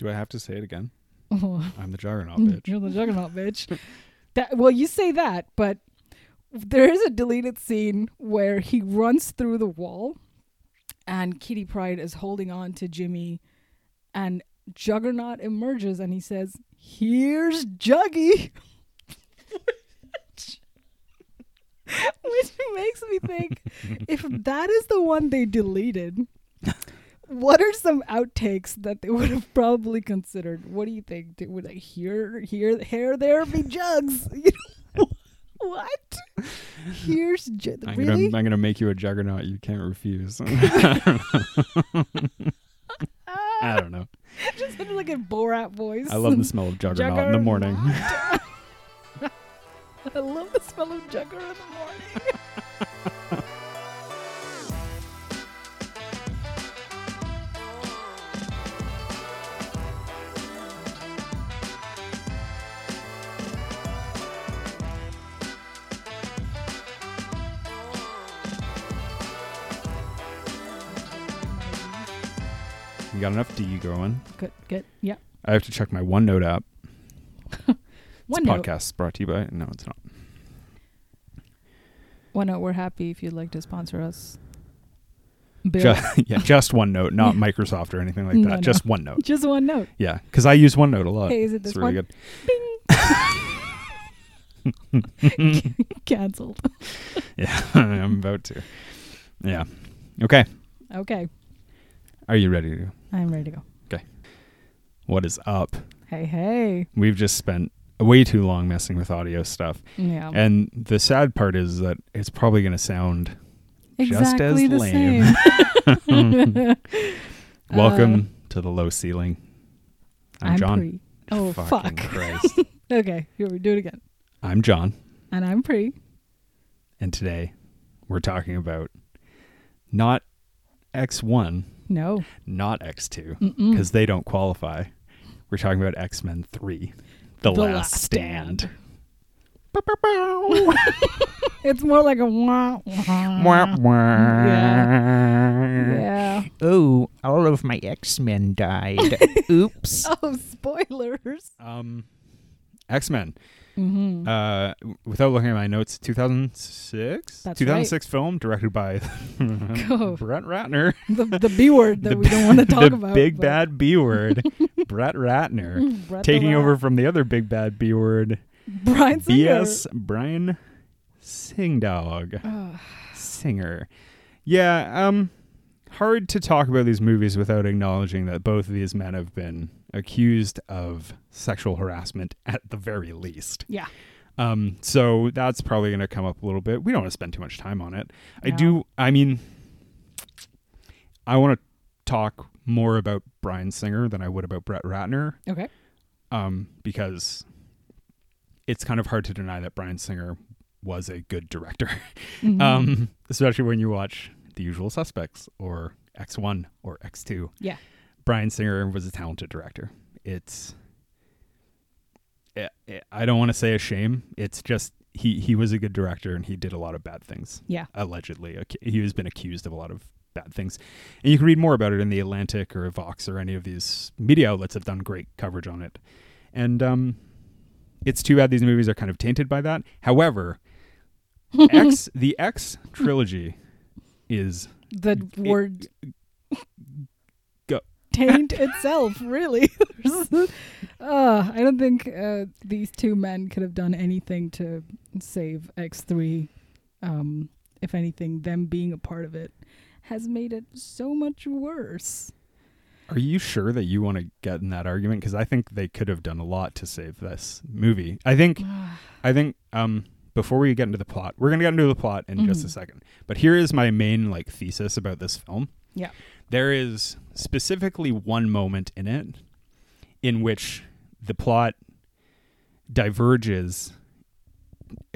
Do I have to say it again? Oh, I'm the juggernaut bitch. You're the juggernaut bitch. That well, you say that, but there is a deleted scene where he runs through the wall, and Kitty Pryde is holding on to Jimmy, and Juggernaut emerges and he says, "Here's Juggy," which makes me think if that is the one they deleted. What are some outtakes that they would have probably considered? What do you think? Would I hear, here, here, there be jugs? You know, what? Here's ju- I'm really? gonna I'm gonna make you a juggernaut you can't refuse. I don't know. Just sounded like a Borat voice. I love the smell of juggernaut in the morning. I love the smell of jugger in the morning. You got enough D going. Good, good. Yeah. I have to check my OneNote app. One note. podcast brought to you by no, it's not. One note. We're happy if you'd like to sponsor us. Bill. Just, yeah, just OneNote, not Microsoft or anything like that. no. Just OneNote. Just one note. Yeah, because I use OneNote a lot. Hey, is it it's this really one? good. Cancelled. Yeah, I'm about to. Yeah. Okay. Okay. Are you ready to? Go? I'm ready to go. Okay. What is up? Hey, hey. We've just spent way too long messing with audio stuff, Yeah. and the sad part is that it's probably going to sound just exactly as the lame. same. Welcome uh, to the low ceiling. I'm, I'm Jon. Pri. Oh, Fucking fuck. Christ. Okay, here we do it again. I'm Jon, And I'm Pri. and today we're talking about not X1, No. not X2, because they don't qualify. We're talking about X Men 3, The, The Last, Last Stand. It's more like a wah, wah. Wah, wah. Yeah. Oh, all of my X Men died. Oops. Oh, spoilers. Um, X Men. Mm-hmm. Uh, without looking at my notes, 2006? That's 2006 film directed by Brett Ratner. the, the B word that The we don't want to talk the about. big but- bad B word, Brett Ratner, Brett taking over from the other big bad B word, Bryan Singer. BS Brian Singdog, Ugh. singer. Yeah, um, hard to talk about these movies without acknowledging that both of these men have been accused of sexual harassment at the very least. yeah. Um, so that's probably going to come up a little bit. We don't want to spend too much time on it. I do. I mean, I want to talk more about Bryan Singer than I would about Brett Ratner, Okay. um, because it's kind of hard to deny that Bryan Singer was a good director, Mhm. um, especially when you watch The Usual Suspects or X One or X Two. Yeah. Bryan Singer was a talented director. It's I- I- I don't want to say a shame. It's just he he was a good director and he did a lot of bad things. Yeah. Allegedly, he has been accused of a lot of bad things, and you can read more about it in the Atlantic or Vox or any of these media outlets have done great coverage on it. And um, it's too bad these movies are kind of tainted by that. However, X the X trilogy is the word. Taint itself really uh, i don't think uh, these two men could have done anything to save x3 um, if anything them being a part of it has made it so much worse Are you sure that you want to get in that argument? Because I think they could have done a lot to save this movie. I think, I think, um, before we get into the plot, we're gonna get into the plot in just a Mhm. second. But here is my main like thesis about this film. Yeah. There is specifically one moment in it in which the plot diverges,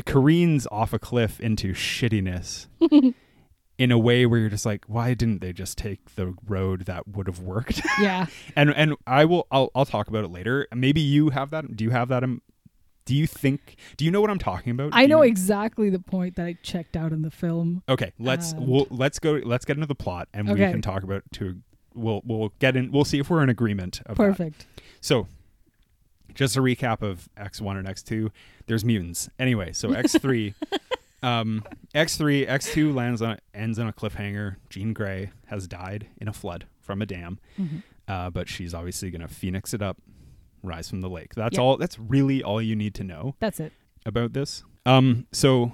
careens off a cliff into shittiness. In a way where you're just like, why didn't they just take the road that would have worked? yeah and and I will I'll I'll talk about it later. Maybe you have that. Do you have that? Um, Do you think? Do you know what I'm talking about? i know you- exactly the point that i checked out in the film Okay, let's And- we'll, let's go. Let's get into the plot, and we can talk about to we'll we'll get in. We'll see if we're in agreement. Of that. Perfect. So, just a recap of X one and X two. There's mutants. Anyway, so X three, um, X three, X two lands on ends on a cliffhanger. Jean Grey has died in a flood from a dam, Mhm. uh, but she's obviously gonna phoenix it up, rise from the lake. That's all. That's really all you need to know That's it. about this. Um, so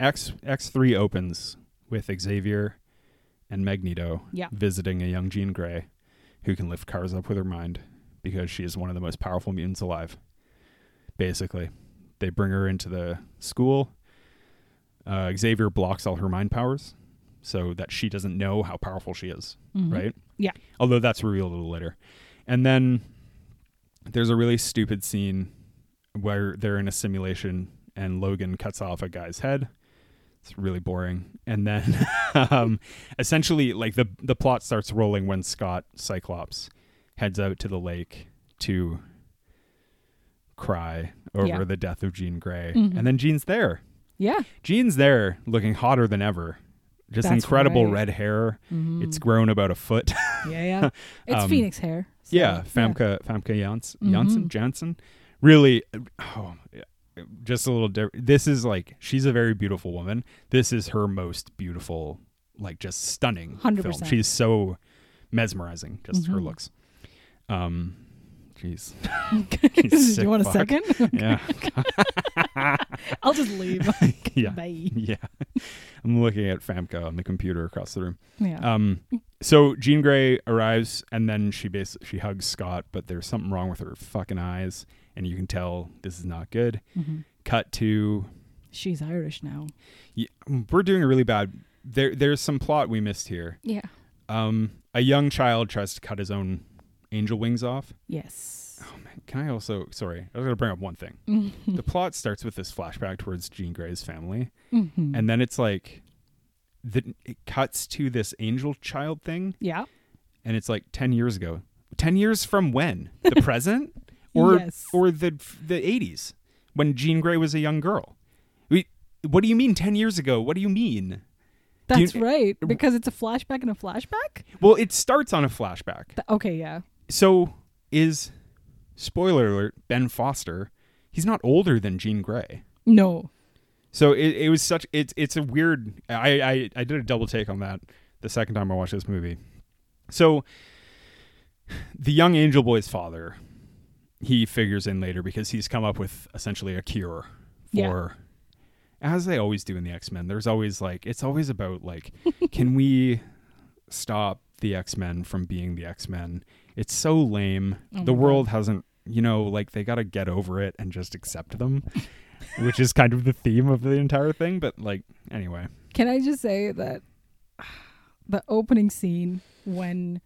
X X three opens with Xavier and Magneto Yeah. visiting a young Jean Grey who can lift cars up with her mind because she is one of the most powerful mutants alive. Basically, they bring her into the school. Uh, Xavier blocks all her mind powers so that she doesn't know how powerful she is Mhm. right? Yeah. Although that's revealed a little later. And then there's a really stupid scene where they're in a simulation and Logan cuts off a guy's head. It's really boring. And then um, essentially like the the plot starts rolling when Scott Cyclops heads out to the lake to cry over Yeah. the death of Jean Grey. Mhm. And then Jean's there. Yeah. Jean's there looking hotter than ever. Just That's incredible right. red hair. Mhm. It's grown about a foot. yeah, yeah. It's Um, Phoenix hair. Yeah, Famke Famke Jans- Mhm. Janssen Janssen. Really, oh, just a little. This is like she's a very beautiful woman. This is her most beautiful, like just stunning film. 100%. She's so mesmerizing. Just her Mhm. looks. Um, jeez. Do you want a fuck. second? Yeah. I'll just leave. yeah. Bye. Yeah. I'm looking at Famke on the computer across the room. Yeah. Um, so Jean Grey arrives, and then she bas- she hugs Scott, but there's something wrong with her fucking eyes, and you can tell this is not good. Mhm. Cut to She's Irish now. yeah, we're doing a really bad. There, there's some plot we missed here. Yeah. Um, a young child tries to cut his own angel wings off. Yes. Oh man, can I also? Sorry, I was gonna bring up one thing. The plot starts with this flashback towards Jean Grey's family, Mhm. and then it's like, the it cuts to this angel child thing, yeah. and it's like 10 years ago 10 years from when the present or yes. or the the 80s when jean grey was a young girl we, what do you mean 10 years ago what do you mean do you- That's right. Because it's a flashback and a flashback. well it starts on a flashback Th- okay. Yeah. So is spoiler alert ben foster he's not older than jean grey No. so it, it was such it's it's a weird I, I i did a double take on that the second time i watched this movie so the young angel boy's father he figures in later because he's come up with essentially a cure Yeah. for as they always do in the x-men there's always like it's always about like can we stop the x-men from being the x-men it's so lame Oh the my God. world hasn't you know like they got to get over it and just accept them which is kind of the theme of the entire thing but like anyway Can I just say that the opening scene when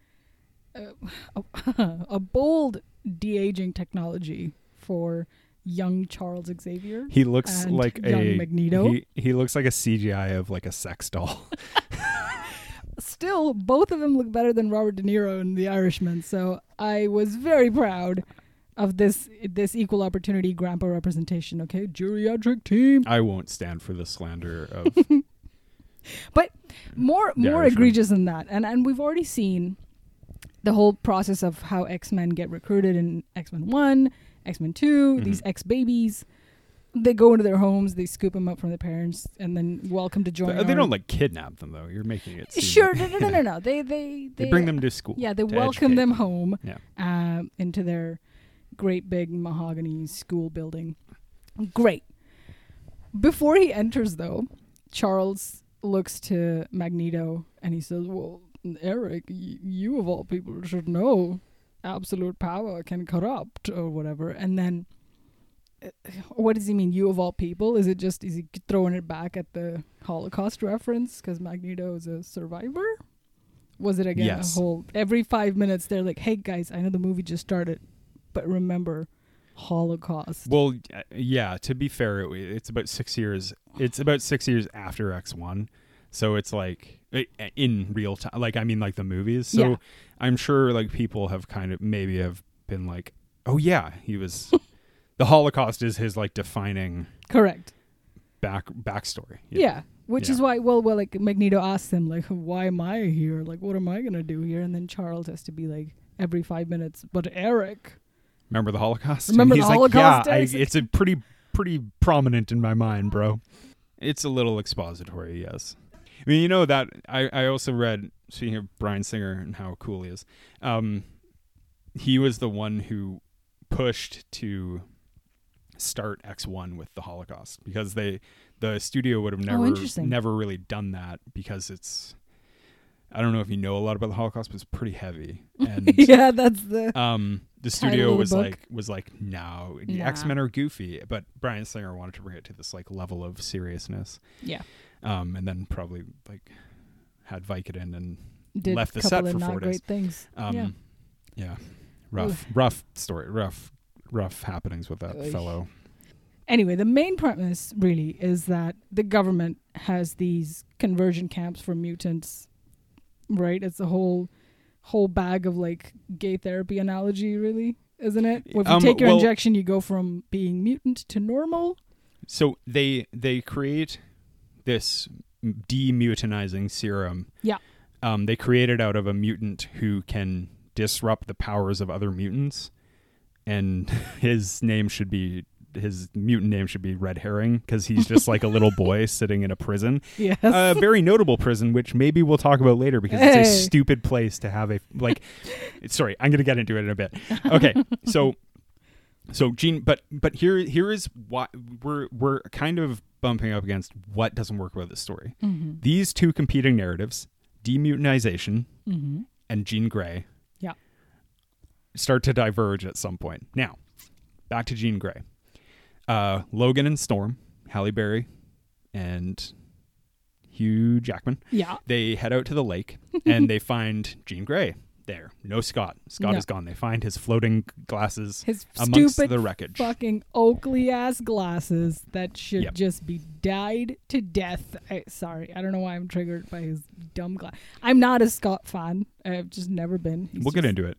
uh, a, bold de aging technology for young Charles Xavier. he looks like young a Magneto. he, he looks like a cgi of like a sex doll Still, both of them look better than Robert De Niro in The Irishman. So I was very proud of this this equal opportunity grandpa representation. Okay, geriatric team. i won't stand for the slander of but more more Irishman. egregious than that and and we've already seen the whole process of how x-men get recruited in x-men 1 x-men 2 Mhm. these x-babies they go into their homes they scoop them up from their parents and then welcome to join they, they don't like kidnap them though. You're making it seem sure no no no no no. They they they bring them to school yeah they welcome them home Yeah. um, into their great big mahogany school building. Great. Before he enters though charles looks to magneto and he says well eric y- you of all people should know absolute power can corrupt or whatever. And then uh, what does he mean you of all people is it just is he throwing it back at the holocaust reference because magneto is a survivor was it again Yes. a whole every five minutes they're like hey guys i know the movie just started but remember holocaust well yeah to be fair it, it's about six years it's about six years after x1 so it's like in real time like i mean like the movies so Yeah. i'm sure like people have kind of maybe have been like oh yeah he was the holocaust is his like defining correct back backstory yeah, Which Yeah. is why, well, well, like Magneto asks him, like, "Why am I here? Like, what am I gonna do here?" And then Charles has to be like, every five minutes, "But Eric, Remember the Holocaust? Remember he's the like, Holocaust Yeah, I, days?" it's a pretty pretty prominent in my mind, bro. It's a little expository, yes. I mean, you know that I I also read speaking of Bryan Singer and how cool he is. Um, he was the one who pushed to start X1 with the Holocaust because they the studio would have never Oh, never really done that because it's I don't know if you know a lot about the Holocaust, but it's pretty heavy. And yeah, that's the um the studio the was book. like was like no Nah. x-men are goofy but bryan singer wanted to bring it to this like level of seriousness yeah." um and then probably like had vicodin and Did Left the set for four great days. things. um yeah. yeah, rough rough story rough rough happenings with that Oy. fellow Anyway, the main premise really is that the government has these conversion camps for mutants, right? It's a whole whole bag of like gay therapy analogy, really, isn't it? Well, If you Um, take your well- injection, you go from being mutant to normal. so they they create this demutinizing serum Yeah. um they create it out of a mutant who can disrupt the powers of other mutants and his name should be his mutant name should be red herring because he's just like a little boy sitting in a prison Yes. a very notable prison which maybe we'll talk about later because it's a stupid place to have a like sorry i'm gonna get into it in a bit okay so so jean but but here here is what we're we're kind of bumping up against what doesn't work about this story mm-hmm. these two competing narratives demutinization Mm-hmm. and Jean Grey. Start to diverge at some point. Now, back to Jean Grey. Uh, Logan and Storm, Halle Berry, and Hugh Jackman, Yeah. they head out to the lake and they find Jean Grey there. No Scott. Scott No. is gone. They find his floating glasses His amongst stupid the wreckage. fucking Oakley ass glasses that should Yep. just be dyed to death. I, sorry, I don't know why I'm triggered by his dumb glass. I'm not a Scott fan. I've just never been. He's we'll get into it.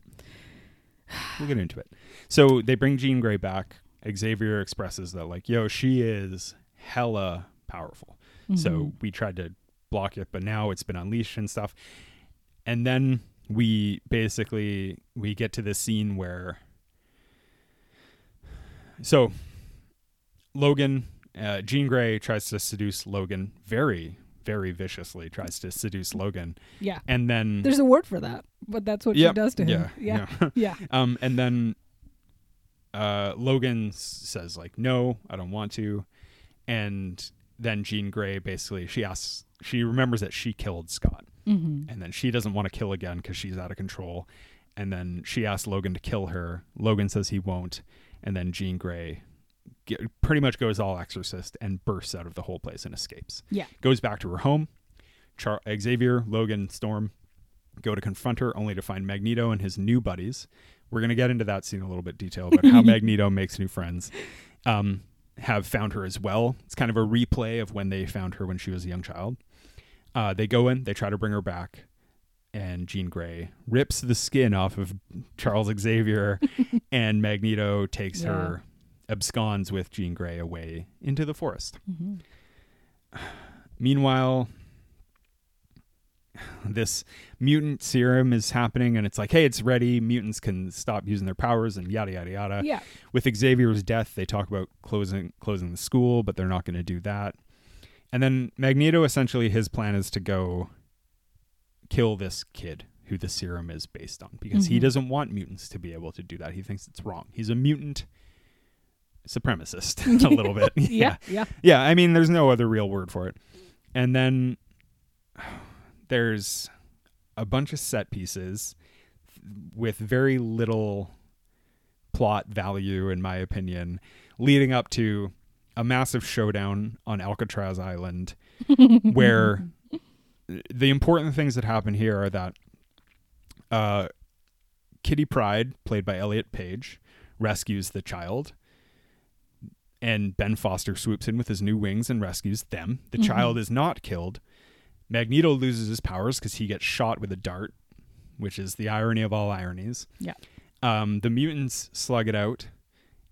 We'll get into it. So they bring Jean Grey back. Xavier expresses that, like, yo, she is hella powerful. So Mhm. we tried to block it, but now it's been unleashed and stuff. And then we basically we get to this scene where so Logan, uh, Jean Grey tries to seduce Logan very, very viciously. Tries to seduce Logan, yeah. and then There's a word for that, but that's what Yep. she does to him. yeah, Yeah. yeah. Um, and then uh, Logan says like, "No, I don't want to," and then Jean Grey basically she asks, she remembers that she killed Scott, Mm-hmm. and then she doesn't want to kill again because she's out of control, and then she asks Logan to kill her. Logan says he won't, and then Jean Grey pretty much goes all exorcist and bursts out of the whole place and escapes. Yeah. goes back to her home. Char- Xavier, Logan, Storm go to confront her, only to find Magneto and his new buddies. We're gonna get into that scene a little bit detail about how Magneto makes new friends. Um, have found her as well. It's kind of a replay of when they found her when she was a young child. Uh, they go in, they try to bring her back, and Jean Grey rips the skin off of Charles Xavier, and Magneto takes Yeah. her, absconds with Jean Grey away into the forest. Mm-hmm. Meanwhile, this mutant serum is happening, and it's like, hey, it's ready. Mutants can stop using their powers, and yada yada yada. Yeah. With Xavier's death, they talk about closing closing the school, but they're not going to do that. And then Magneto, essentially, his plan is to go kill this kid who the serum is based on, because he Mhm. doesn't want mutants to be able to do that. He thinks it's wrong. He's a mutant supremacist a little bit. Yeah. Yeah. Yeah, I mean, there's no other real word for it. And then there's a bunch of set pieces with very little plot value, in my opinion, leading up to a massive showdown on Alcatraz Island, where the important things that happen here are that uh, Kitty Pryde, played by Elliot Page, rescues the child and Ben Foster swoops in with his new wings and rescues them. The Mhm. child is not killed. Magneto loses his powers because he gets shot with a dart, which is the irony of all ironies. Yeah. Um, the mutants slug it out,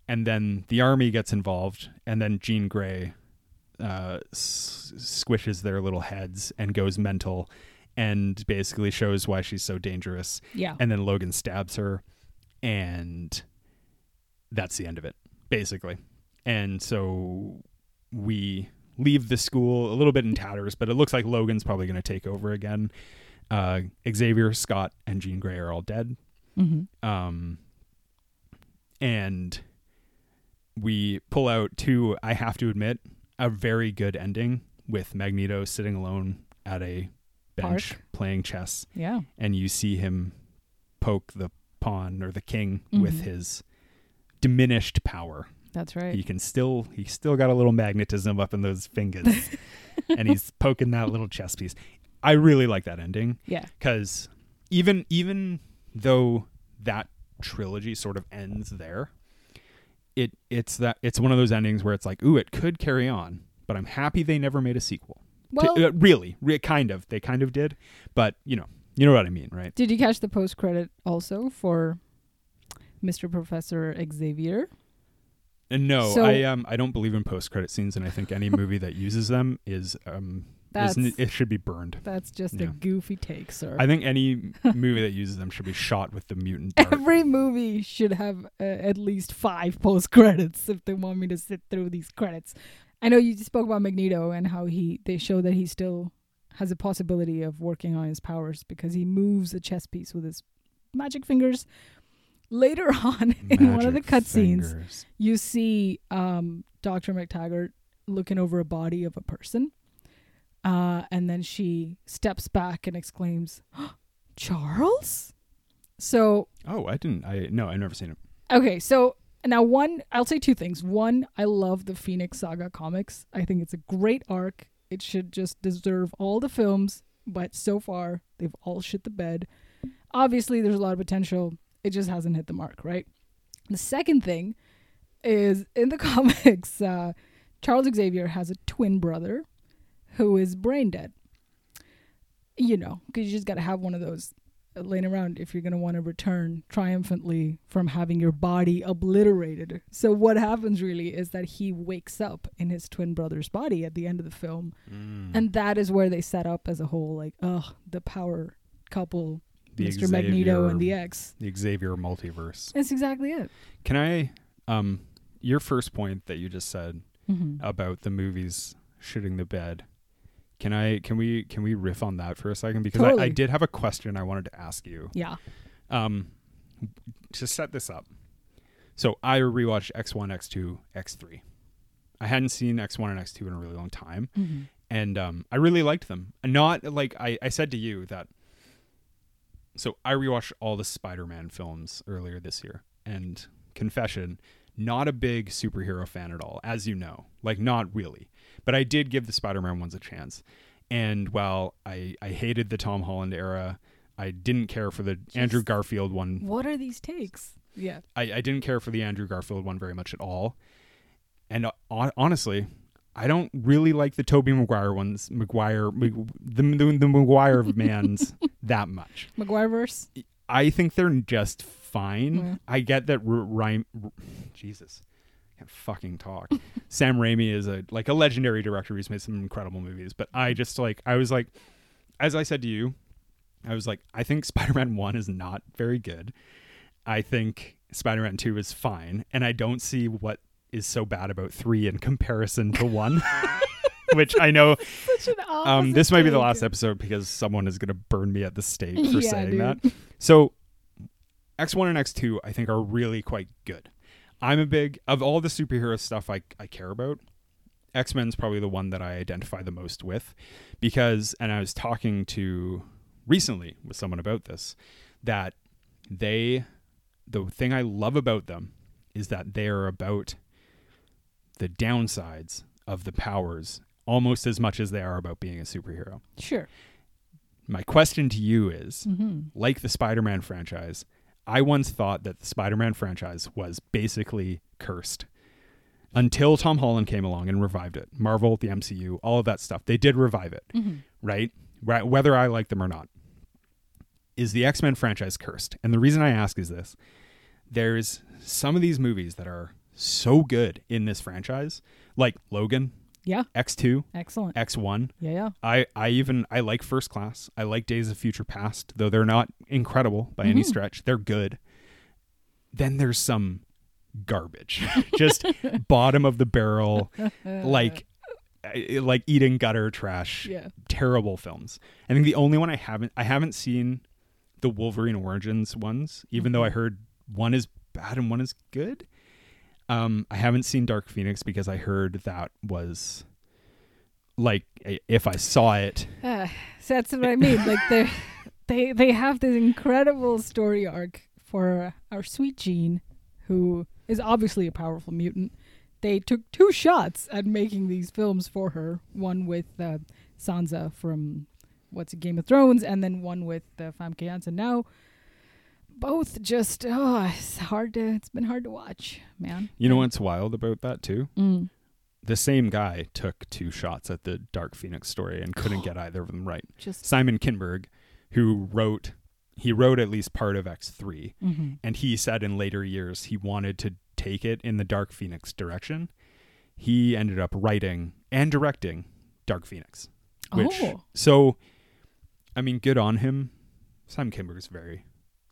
and then the army gets involved, and then Jean Grey uh, s- squishes their little heads and goes mental, and basically shows why she's so dangerous. Yeah. And then Logan stabs her, and that's the end of it, basically. And so we leave the school a little bit in tatters, but it looks like Logan's probably going to take over again. Uh, Xavier, Scott, and Jean Grey are all dead. mm-hmm. Um, and we pull out two, I have to admit, a very good ending with Magneto sitting alone at a bench Park. playing chess, Yeah. and you see him poke the pawn or the king with Mhm. his diminished power. That's right. He can still, he still got a little magnetism up in those fingers, and he's poking that little chess piece. I really like that ending yeah. because even even though that trilogy sort of ends there, it it's that it's one of those endings where it's like, ooh, it could carry on, but I'm happy they never made a sequel. To- Well, uh, really, re- kind of, they kind of did, but you know, you know what I mean, right? did you catch the post credit also for Mr. Professor Xavier? And no, So- I um I don't believe in post credit scenes, and I think any movie that uses them is um is, it should be burned. that's just a goofy take, sir. I think any movie that uses them should be shot with the mutant dart. Every movie should have uh, at least five post credits if they want me to sit through these credits. I know you spoke about Magneto and how he they show that he still has a possibility of working on his powers because he moves a chess piece with his magic fingers. Later on in one of the cutscenes, you see um, Dr. MacTaggert looking over a body of a person. Uh, and then she steps back and exclaims, Charles? So, Oh, I didn't. I no, I've never seen it. okay, so now one, I'll say two things. One, I love the Phoenix Saga comics. I think it's a great arc. It should just deserve all the films, but so far, they've all shit the bed. Obviously, there's a lot of potential. It just hasn't hit the mark, right? The second thing is in the comics, uh, Charles Xavier has a twin brother who is brain dead. You know, because you just got to have one of those uh, laying around if you're going to want to return triumphantly from having your body obliterated. So, what happens really is that he wakes up in his twin brother's body at the end of the film. Mm. And that is where they set up as a whole, like, ugh, the power couple, The Mr. Magneto and the Xavier- X. the Xavier multiverse. That's exactly it. Can I um your first point that you just said Mm-hmm. about the movies shooting the bed. Can I can we can we riff on that for a second because I, I did have a question I wanted to ask you. Yeah. Um to set this up. So I rewatched X1, X2, X3. I hadn't seen X1 and X2 in a really long time Mm-hmm. and um, I really liked them. Not like I, I said to you that. So I rewatched all the Spider-Man films earlier this year, and confession, not a big superhero fan at all, as you know, like not really. But I did give the Spider-Man ones a chance, and while I I hated the Tom Holland era, I didn't care for the Andrew Garfield one. What are these takes? Yeah. I, I didn't care for the Andrew Garfield one very much at all. And uh, honestly, I don't really like the Tobey Maguire ones, Maguire, Mag- the, the, the Maguire mans that much. McGuireverse. I think they're just fine. Yeah. I get that R- Ryan, R- Jesus, I can't fucking talk. Sam Raimi is a like a legendary director who's made some incredible movies, but I just like I was like, as I said to you, I was like, I think Spider-Man One is not very good. I think Spider-Man Two is fine, and I don't see what is so bad about three in comparison to one. Which I know um, this might be the last episode because someone is going to burn me at the stake for Yeah, saying dude. that. So, X1 and X2, I think, are really quite good. I'm a big, of all the superhero stuff I, I care about, X Men's probably the one that I identify the most with because, and I was talking to recently with someone about this, that they, the thing I love about them is that they are about the downsides of the powers almost as much as they are about being a superhero. Sure. My question to you is Mm-hmm. like the Spider Man franchise, I once thought that the Spider Man franchise was basically cursed until Tom Holland came along and revived it. Marvel, the MCU, all of that stuff. They did revive it, Mm-hmm. right? Right whether I like them or not. Is the X Men franchise cursed? And the reason I ask is this there's some of these movies that are so good in this franchise, like Logan, Yeah. X2, Excellent. X1. Yeah, yeah. I, I even I like First Class. I like Days of Future Past, though they're not incredible by any Mhm. stretch. They're good. Then there's some garbage, just bottom of the barrel, like uh, like eating gutter trash. yeah. Terrible films. I think the only one I haven't I haven't seen the Wolverine Origins ones, even though I heard one is bad and one is good. Um, I haven't seen Dark Phoenix because I heard that was like if I saw it, Uh, so that's what I mean. Like they, they, they have this incredible story arc for our sweet Jean, who is obviously a powerful mutant. They took two shots at making these films for her. One with uh, Sansa from what's it, Game of Thrones, and then one with uh, Famke Janssen. Now, both just oh, it's hard to. It's been hard to watch, man. you know what's wild about that too? Mm. The same guy took two shots at the Dark Phoenix story and couldn't get either of them right. Just Simon Kinberg, who wrote he wrote at least part of X3 mhm. and he said in later years he wanted to take it in the Dark Phoenix direction. He ended up writing and directing Dark Phoenix. Which oh, so I mean good on him. Simon Kinberg is very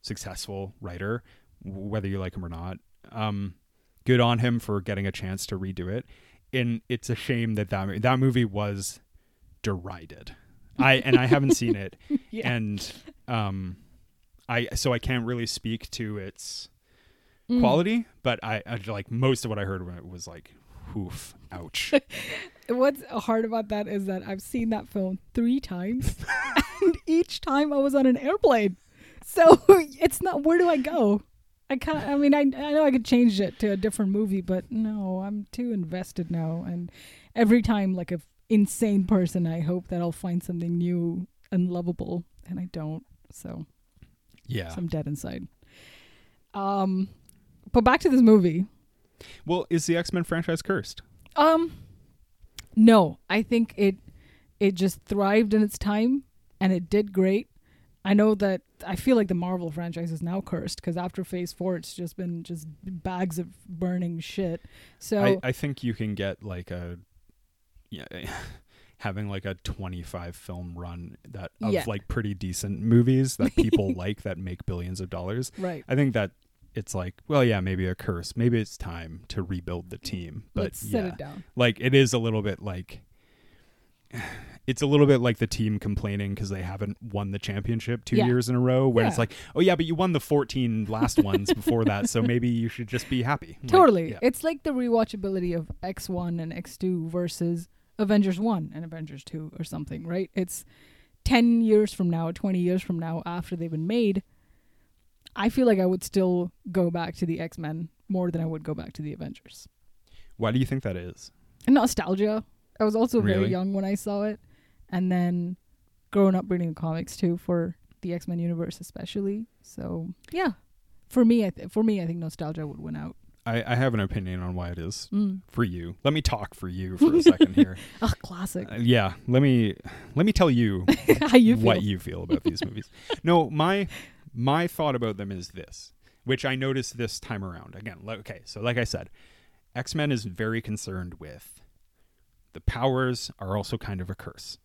successful writer, whether you like him or not. Um good on him for getting a chance to redo it. And it's a shame that that, that movie was derided. I and I haven't seen it yeah. and um I so I can't really speak to its Mm. quality, but I, I like most of what I heard was like, oof, ouch. What's hard about that is that I've seen that film three times, and each time I was on an airplane. So it's not. Where do I go? I can't. I mean, I I know I could change it to a different movie, but no, I'm too invested now. And every time, like a insane person, I hope that I'll find something new and lovable, and I don't. So, yeah. so I'm dead inside. Um, but back to this movie. Well, is the X Men franchise cursed? Um no, I think it it just thrived in its time and it did great. I know that I feel like the Marvel franchise is now cursed because after Phase 4 it's just been just bags of burning shit. So I, I think you can get like a yeah having like a 25 film run that of Yeah. like pretty decent movies that people like that make billions of dollars. right. I think that it's like, well, yeah, maybe a curse. Maybe it's time to rebuild the team. But Let's yeah, set it down. like it is a little bit like it's a little bit like the team complaining because they haven't won the championship two Yeah. years in a row when it's like oh yeah but you won the 14 last ones before that so maybe you should just be happy Like, Totally. yeah. It's like the rewatchability of X1 and X2 versus Avengers 1 and Avengers 2 or something, right? It's 10 years from now, 20 years from now after they've been made. I feel like I would still go back to the X-Men more than I would go back to the Avengers. why do you think that is nostalgia. I was also very young when I saw it and then growing up reading the comics too for the X-Men universe especially. So, yeah. For me, I th- for me I think nostalgia would win out. I, I have an opinion on why it is Mm. for you let me talk for you for a second here Oh, classic. Uh, yeah let me let me tell you How you feel? what you feel about these movies. No, my my thought about them is this, which I noticed this time around. Again, okay, so like I said, X Men is very concerned with the powers are also kind of a curse,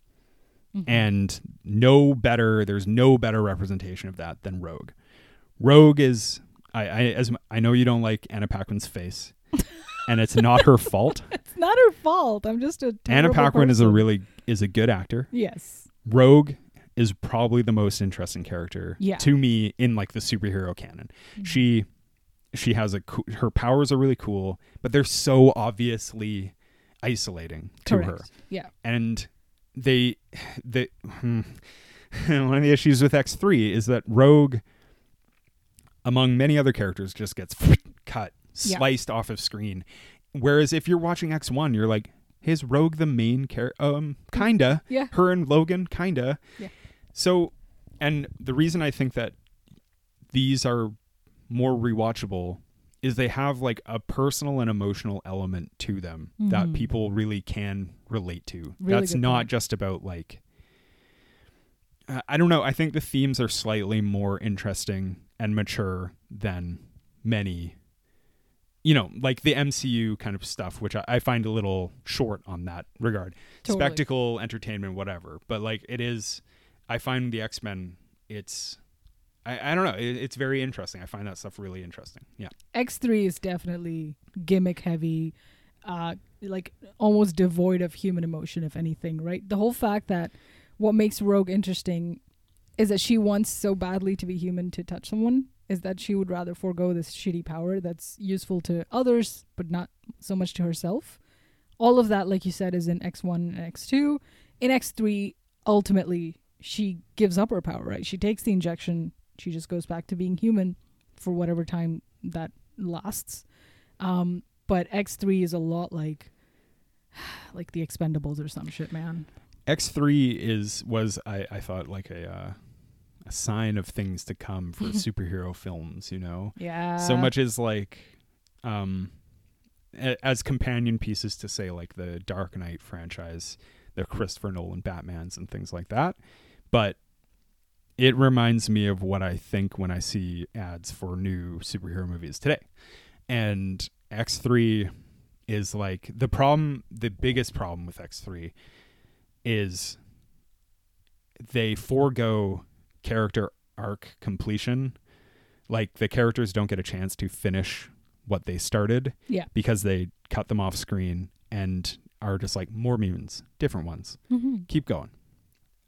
Mhm. and no better. There's no better representation of that than Rogue. Rogue is I, I as I know you don't like Anna Paquin's face. And it's not her fault. It's not her fault. I'm just a Anna Paquin is a really is a good actor. yes. Rogue is probably the most interesting character Yeah. to me in like the superhero canon. She she has a coo- her powers are really cool, but they're so obviously isolating to Correct. her. Yeah. And they the hmm, one of the issues with X3 is that Rogue among many other characters just gets cut, Yeah. sliced off of screen. Whereas if you're watching X1, you're like, "Hey, is Rogue the main character?" Um, kinda Yeah. her and Logan, kinda. Yeah. So, and the reason I think that these are more rewatchable is they have like a personal and emotional element to them that Mhm. people really can relate to. Really That's not point. just about like. uh, I don't know. I think the themes are slightly more interesting and mature than many you know, like the MCU kind of stuff, which I, I find a little short on that regard. Totally. Spectacle, entertainment, whatever. But like it is, I find the X Men. It's, I, I don't know. It, it's very interesting. I find that stuff really interesting. Yeah. X3 is definitely gimmick heavy, uh, like almost devoid of human emotion, if anything, right? The whole fact that what makes Rogue interesting is that she wants so badly to be human to touch someone, is that she would rather forego this shitty power that's useful to others, but not so much to herself. All of that, like you said, is in X1 and X2. In X3, ultimately, she gives up her power, right? She takes the injection, she just goes back to being human for whatever time that lasts. Um, but X3 is a lot like like the Expendables or some shit, man. X three is was I, I thought like a uh, a sign of things to come for superhero films. You know, Yeah. so much as like um a- as companion pieces to say like the Dark Knight franchise, the Christopher Nolan Batmans and things like that. But it reminds me of what I think when I see ads for new superhero movies today. And X3 is like the problem the biggest problem with X3 is they forego character arc completion. Like the characters don't get a chance to finish what they started Yeah. because they cut them off screen and are just like more mutants, different ones. hmm Keep going.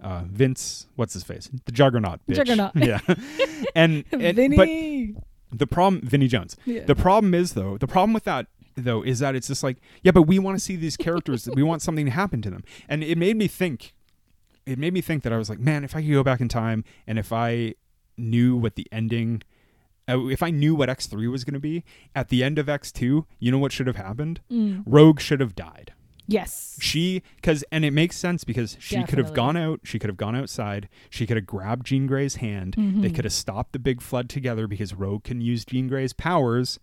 Uh, Vince, what's his face? The Juggernaut. Bitch. Juggernaut. yeah. and, and Vinny. but the problem, Vinnie Jones. yeah. The problem is though, the problem with that though is that it's just like, yeah, but we want to see these characters. we want something to happen to them, and it made me think. It made me think that I was like, man, if I could go back in time and if I knew what the ending, uh, if I knew what X three was going to be at the end of X two, you know what should have happened? Mm. Rogue should have died. Yes. She because and it makes sense because she could have gone out, she could have gone outside, she could have grabbed Jean Grey's hand. They Mhm. could have stopped the big flood together because Rogue can use Jean Grey's powers,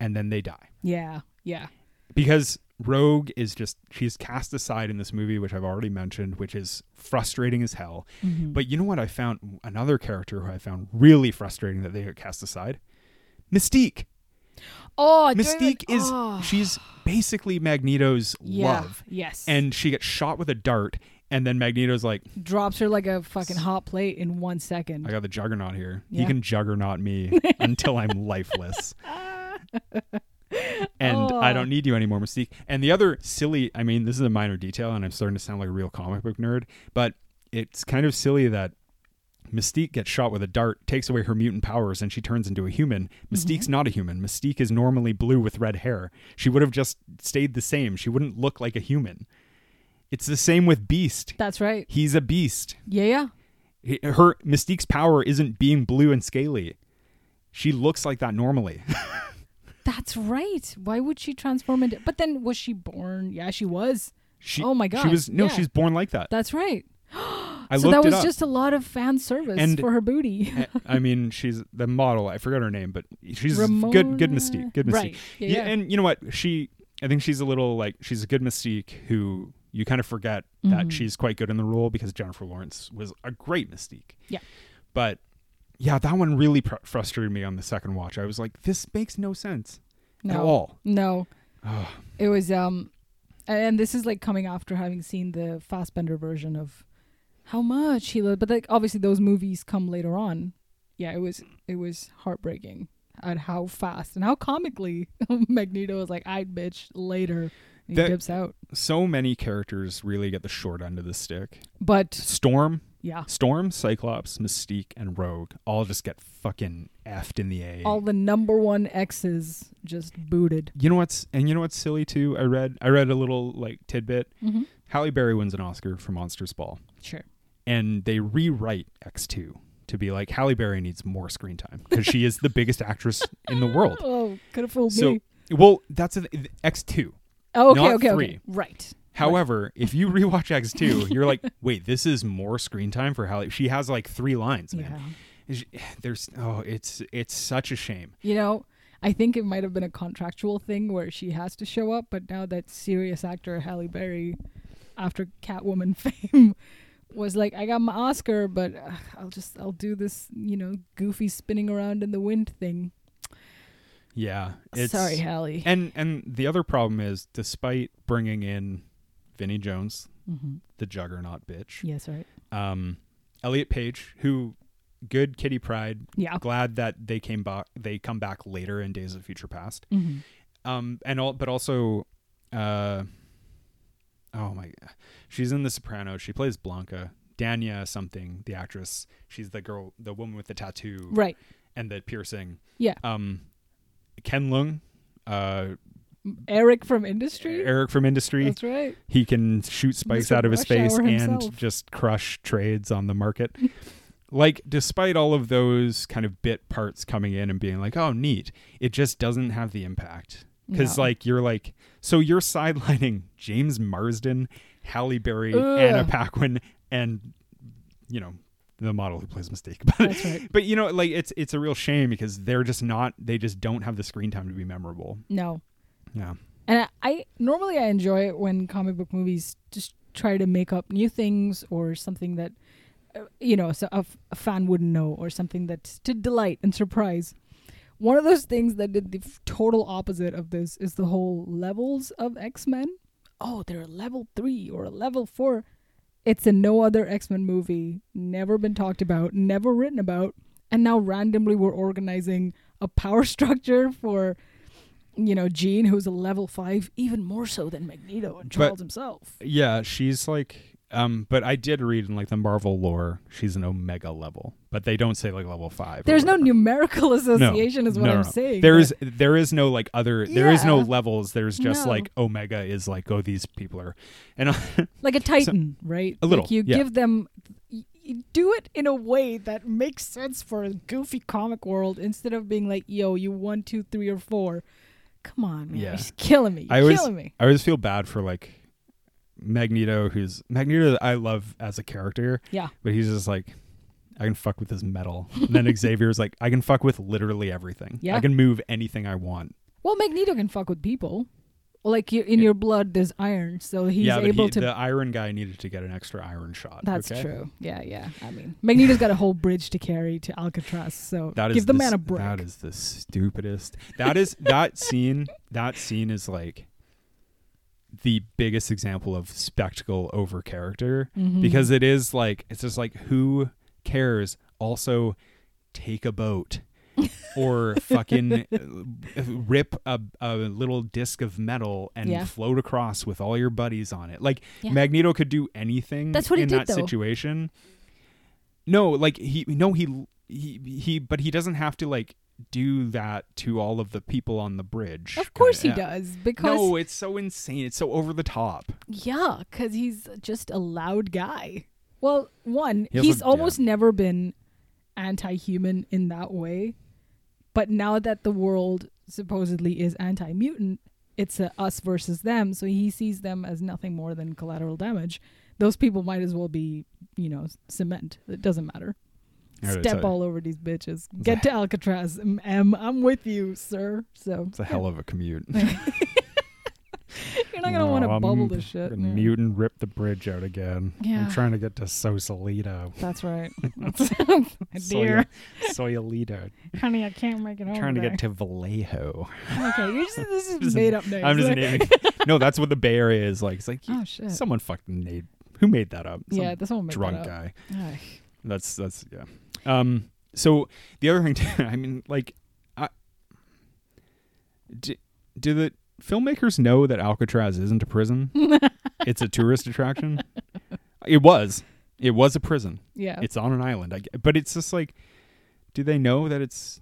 and then they die Yeah. Yeah. because Rogue is just she's cast aside in this movie, which I've already mentioned, which is frustrating as hell. Mhm. But you know what? I found another character who I found really frustrating that they got cast aside. Mystique. Oh, Mystique is oh. she's basically Magneto's yeah. love, Yes. and she gets shot with a dart, and then Magneto's like, drops her like a fucking hot plate in one second. I got the juggernaut here. He can juggernaut me until I'm lifeless. And I Oh. don't need you anymore, Mystique. And the other silly, I mean, this is a minor detail, and I'm starting to sound like a real comic book nerd, but it's kind of silly that Mystique gets shot with a dart, takes away her mutant powers, and she turns into a human. Mystique's mm-hmm. not a human. Mystique is normally blue with red hair. She would have just stayed the same. She wouldn't look like a human. It's the same with Beast. That's right. He's a beast. Yeah. Yeah. Her Mystique's power isn't being blue and scaly. She looks like that normally. That's right. Why would she transform into? But then was she born? Yeah, she was. She, Oh my god. She was no, yeah. she's born like that. That's right. I so that was just a lot of fan service And- for her booty. I mean, she's the model. I forgot her name, but she's good. Good Mystique. Good Mystique. Right. Yeah. Yeah, yeah. and you know what? She, I think she's a little like she's a good Mystique who you kind of forget that Mhm. she's quite good in the role because Jennifer Lawrence was a great Mystique. Yeah. but yeah, that one really pr- frustrated me on the second watch. I was like, this makes no sense no. at all. No. Ugh. It was um and this is like coming after having seen the Fassbender version of how much he loved but like obviously those movies come later on. Yeah, it was it was heartbreaking at how fast and how comically Magneto was like, I bitch later. He That- dips out. So many characters really get the short end of the stick. But Storm, yeah. Storm, Cyclops, Mystique, and Rogue all just get fucking effed in the A. All the number one X's just booted. you know what's and you know what's silly too? I read I read a little like tidbit. Mm-hmm. Halle Berry wins an Oscar for Monsters Ball, Sure. And they rewrite X two to be like Halle Berry needs more screen time because she is the biggest actress in the world. Oh, could have fooled So me. well, that's X two. Oh, okay, okay, three. okay. Right. However, if you rewatch X two, you're like, wait, this is more screen time for Halle. She has like three lines, man. Yeah. Is- There's oh, it's it's such a shame. You know, I think it might have been a contractual thing where she has to show up, but now that serious actor Halle Berry, after Catwoman fame, was like, I got my Oscar, but uh, I'll just I'll do this, you know, goofy spinning around in the wind thing. Yeah, it's Sorry, Halle. And and the other problem is, despite bringing in Vinnie Jones, hmm the juggernaut bitch, Yes, right. um, Elliot Page, who good Kitty Pryde, Yeah. glad that they came back. They come back later in Days of Future Past. hmm Um, and all, but also, uh, oh my, god, she's in The Sopranos. She plays Blanca. Dania something, the actress. She's the girl, the woman with the tattoo Right. and the piercing. Yeah. Um, Ken Leung, uh, Eric from Industry. Eric from Industry. That's right. He can shoot spikes out of his face and himself. just crush trades on the market. like, despite all of those kind of bit parts coming in and being like, oh, neat, it just doesn't have the impact. Because, No. like, you're like, so you're sidelining James Marsden, Halle Berry, Ugh. Anna Paquin, and, you know, the model who plays Mystique. But, That's right. but, you know, like, it's it's a real shame because they're just not, they just don't have the screen time to be memorable. No. Yeah. And I, I normally I enjoy it when comic book movies just try to make up new things or something that uh, you know so a fan wouldn't know or something that's to delight and surprise. One of those things that did the total opposite of this is the whole levels of X Men. Oh, they're a level three or a level four. It's in no other X Men movie, never been talked about, never written about, and now randomly we're organizing a power structure for you know, Jean, who's a level five, even more so than Magneto and But- Charles himself. Yeah, she's like um but I did read in like the Marvel lore, she's an omega level. But they don't say like level 5. There's no numerical association, is what No, I'm no. saying. There is there is no like other there is no levels. There's just No. like omega is like oh these people are and like a Titan, right? A little, Like you yeah. give them, you do it in a way that makes sense for a goofy comic world instead of being like, yo, you one, two, three, or four. Come on, man. Yeah. You're just killing me. You're always- killing me. I always feel bad for like Magneto who's Magneto I love as a character, Yeah. but he's just like I can fuck with his metal. And then Xavier's like I can fuck with literally everything. Yeah. I can move anything I want. Well, Magneto can fuck with people. Like you, in Yeah. your blood, there's iron, so he's yeah, able he, to the iron guy needed to get an extra iron shot. That's okay? true. Yeah, yeah. I mean, Magneto's got a whole bridge to carry to Alcatraz, so That give the man a break. That is the stupidest. That is that scene. That scene is like the biggest example of spectacle over character Mhm. because it is like it's just like who cares. Also, take a boat or fucking uh, rip a, a little disc of metal and Yeah. float across with all your buddies on it. Like Yeah. Magneto could do anything That's what he in did, that though. situation. No, like he no he he he but he doesn't have to like do that to all of the people on the bridge. of course he kinda. does because No, it's so insane. It's so over the top. yeah, because he's just a loud guy. Well, one, He also- he's almost never been anti-human in that way, but now that the world supposedly is anti-mutant, it's a us versus them. So he sees them as nothing more than collateral damage. Those people might as well be, you know, cement. It doesn't matter. Step all over these bitches. Get to Alcatraz. M, M, I'm with you, sir. So It's a hell of a commute. you're not gonna want to Oh, bubble I'm this shit. yeah. Mute and rip the bridge out again. Yeah. I'm trying to get to Sausalito. That's right. That's, dear, Soyalito. honey, I can't make it over trying to there. get to Vallejo. okay, you're just, this is Just- made up names. I'm just naming. no, that's what the Bay Area is like. It's like oh shit. someone fucking made. Who made that up? Some yeah, this one made drunk that up. guy. Ay. That's that's yeah. Um. So the other thing, too, I mean, like, I, do, do the filmmakers know that Alcatraz isn't a prison? it's a tourist attraction. It was. It was a prison. yeah. It's on an island. I, but it's just like, do they know that it's?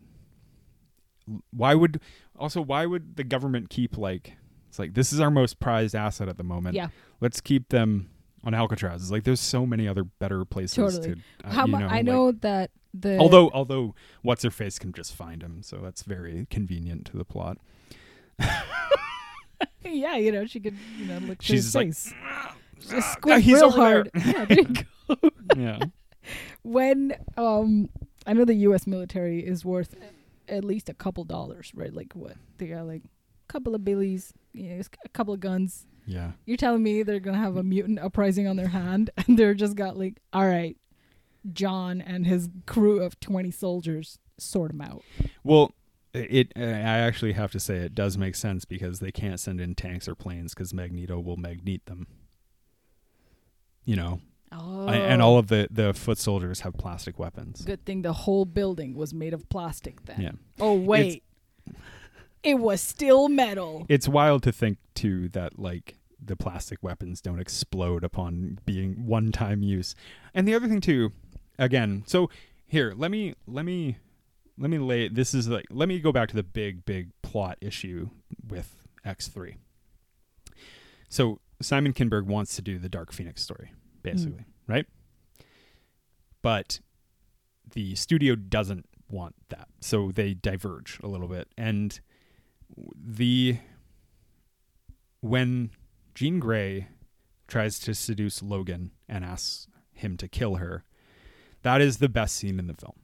Why would also why would the government keep like? It's like this is our most prized asset at the moment. yeah. Let's keep them on Alcatraz. It's like there's so many other better places Totally. to. Uh, How mu- know, I like- know that the although although what's her face can just find him, so that's very convenient to the plot. yeah, you know, she could you know look She's She's just like, face. Just squint he's real hard. yeah, yeah. when um I know the US military is worth at least a couple dollars, right? Like what? They got like a couple of billies, you know, a couple of guns. Yeah. You're telling me they're gonna have a mutant uprising on their hand and they're just got like, all right, John and his crew of twenty soldiers sort them out. Well, it uh, I actually have to say it does make sense because they can't send in tanks or planes because Magneto will magnete them. You know, Oh. I- and all of the the foot soldiers have plastic weapons. Good thing the whole building was made of plastic then. Yeah, Oh wait. It was still metal. it's wild to think too that like the plastic weapons don't explode upon being one time use. And the other thing too, again, so here let me let me let me lay this is like let me go back to the big big plot issue with X3. So Simon Kinberg wants to do the Dark Phoenix story, basically, hmm. right? But the studio doesn't want that. So they diverge a little bit. And the when Jean Grey tries to seduce Logan and asks him to kill her, that is the best scene in the film.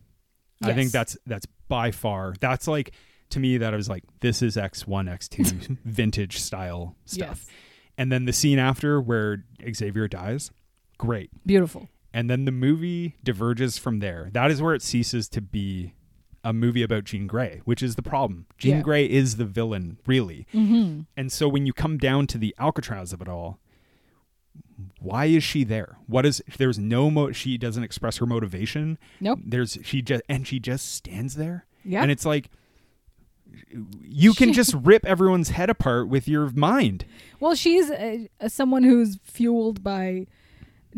I think that's that's by far that's like to me that I was like this is X1 X2 vintage style stuff. Yes. And then the scene after where Xavier dies, great. Beautiful. And then the movie diverges from there. That is where it ceases to be a movie about Jean Grey, which is the problem. Jean Yeah. Grey is the villain, really. Mm-hmm. And so when you come down to the Alcatraz of it all, why is she there? What is there's no mo she doesn't express her motivation. Nope. There's she just and she just stands there. Yeah. And it's like you can just rip everyone's head apart with your mind. Well, she's uh, uh, someone who's fueled by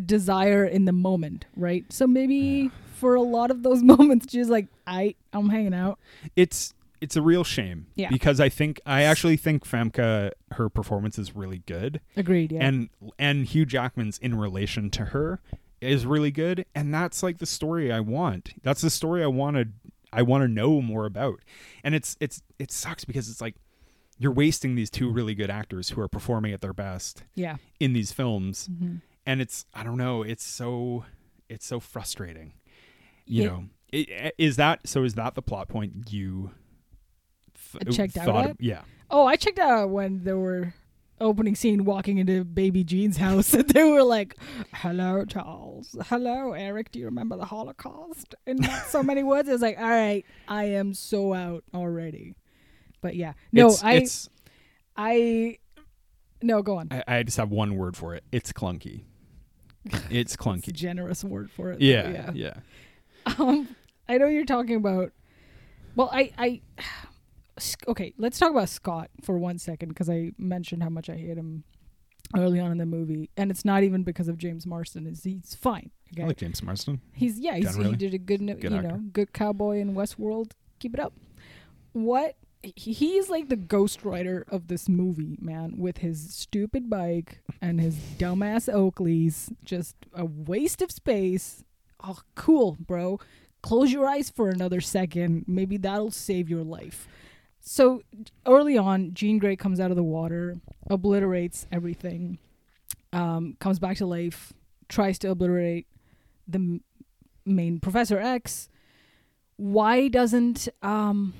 desire in the moment, right? So maybe for a lot of those moments, she's like, "I, I'm hanging out." it's it's a real shame Yeah. because I think I actually think Famke her performance is really good Agreed. Yeah. and and Hugh Jackman's in relation to her is really good and that's like the story I want. That's the story I want to I want to know more about. And it's it's it sucks because it's like you're wasting these two really good actors who are performing at their best yeah. in these films hmm and it's I don't know, it's so it's so frustrating. You Yeah. know, I- is that so? Is that the plot point you th- Checked out of- Yeah, Oh, I checked out when there were opening scene walking into Baby Jean's house, and they were like, "Hello, Charles. Hello, Eric. Do you remember the Holocaust?" In not so many words, I was like, "All right, I am so out already." But yeah, no, it's, I, it's I, no, go on. I, I just have one word for it. It's clunky. It's It's clunky. generous word for it. Yeah, yeah. yeah. Um, I know you're talking about. Well, I, I, okay. Let's talk about Scott for one second because I mentioned how much I hate him early on in the movie, and it's not even because of James Marsden. Is he's fine. Okay, I like James Marsden. he's yeah, he's, he did a good, no- Good you actor. know, good cowboy in Westworld. Keep it up. What? he- He's like the ghostwriter of this movie, man, with his stupid bike and his dumbass Oakleys. Just a waste of space. Oh, cool, bro. Close your eyes for another second. Maybe that'll save your life. So early on, Jean Grey comes out of the water, obliterates everything, um, comes back to life, tries to obliterate the m- main Professor X. Why doesn't um,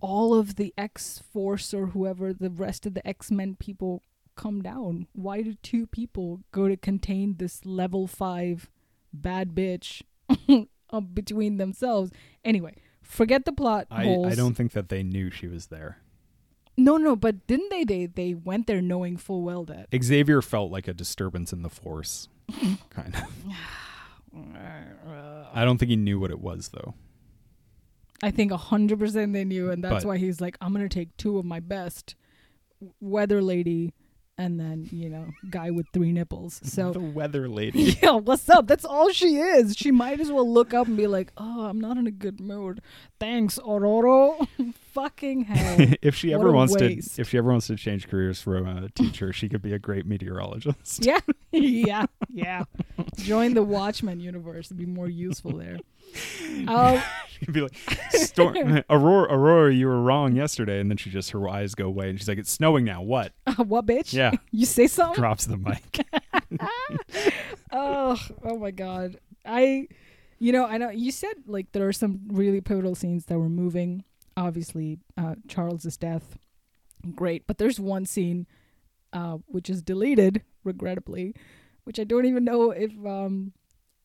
all of the X Force or whoever the rest of the X Men people come down? Why do two people go to contain this level five bad bitch between themselves? Anyway, forget the plot I, holes. I don't think that they knew she was there. No, no, but didn't they? They they went there knowing full well that. Xavier felt like a disturbance in the force, kind of. I don't think he knew what it was though. I think a hundred percent they knew, and that's But- why he's like, I'm gonna take two of my best, weather lady, and then you know, guy with three nipples. So the weather lady. Yeah, what's up? That's all she is. She might as well look up and be like, "Oh, I'm not in a good mood. Thanks, Aurora." Fucking hell. if she What ever wants waste. to, if she ever wants to change careers from a teacher, she could be a great meteorologist. yeah, yeah, yeah. Join the Watchmen universe. It'd be more useful there. Um, She'd be like, Storm, Aurora, Aurora, you were wrong yesterday, and then she just her eyes go away, and she's like, "It's snowing now. What?" what, bitch? Yeah, You say something? drops the mic. oh, oh my god. I you know, I know you said like there are some really pivotal scenes that were moving. Obviously, uh Charles's death. Great. But there's one scene uh which is deleted, regrettably, which I don't even know if um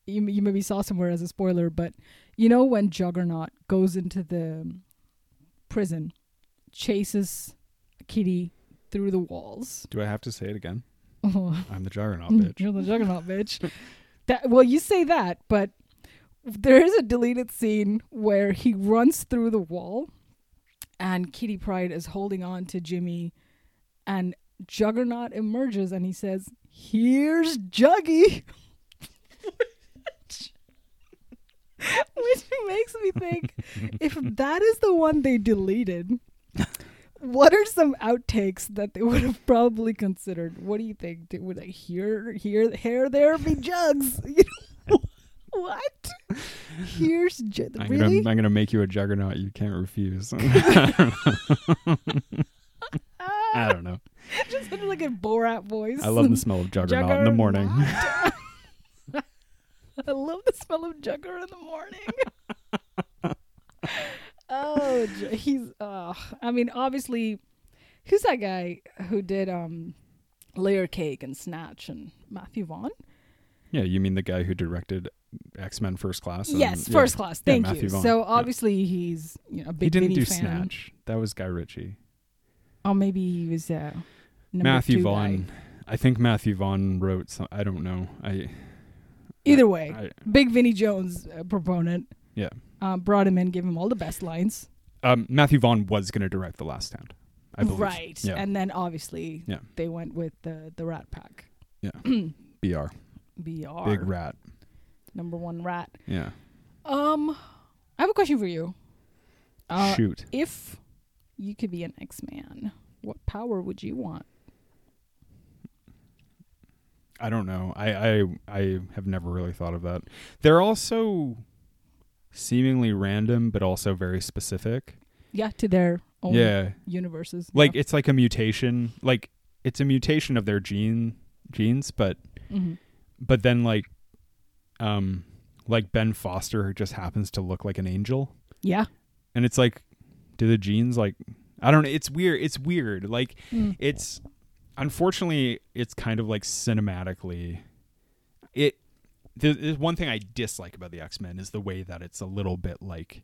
you, you maybe saw somewhere as a spoiler, but you know when Juggernaut goes into the prison, chases Kitty through the walls. Do I have to say it again? Oh, I'm the Juggernaut bitch. You're the juggernaut, bitch. That well, you say that, but there is a deleted scene where he runs through the wall, and Kitty Pryde is holding on to Jimmy, and Juggernaut emerges and he says, "Here's Juggy," which makes me think if that is the one they deleted. What are some outtakes that they would have probably considered? What do you think? Would I hear, here, here, there be jugs? You know, what? Here's ju- I'm really? gonna I'm gonna make you a Juggernaut you can't refuse. I don't know. Just sounded like a Borat voice. I love the smell of Juggernaut in the morning. I love the smell of Jugger in the morning. oh, he's. Uh, I mean, obviously, who's that guy who did um, Layer Cake and Snatch and Matthew Vaughn? yeah, you mean the guy who directed X Men First Class? and- yes, yeah. First Class. Thank Matthew you. Vaughn. So Yeah. obviously he's you know a big He didn't do fan. Snatch. That was Guy Ritchie. Oh, maybe he was uh, number Matthew Vaughn. guy. I think Matthew Vaughn wrote some. I don't know. I Either way, I, big Vinnie Jones uh, proponent. Yeah. Um, brought him in, gave him all the best lines. um, Matthew Vaughn was going to direct The Last Stand. I believe. Right. Yeah. And then obviously Yeah. they went with the the Rat Pack. Yeah. Br. BR. Big rat. Number one rat. Yeah. Um, I have a question for you. Uh, Shoot. if you could be an X Man, what power would you want? I don't know. I, I I have never really thought of that. They're also seemingly random, but also very specific. Yeah, to their own Yeah. universes. Like it's like a mutation. Like it's a mutation of their gene genes, but hmm but then like um like Ben Foster just happens to look like an angel. yeah. And it's like do the genes like I don't know, it's weird. It's weird. Like Mm. it's unfortunately it's kind of like cinematically it there- there's one thing I dislike about the X Men is the way that it's a little bit like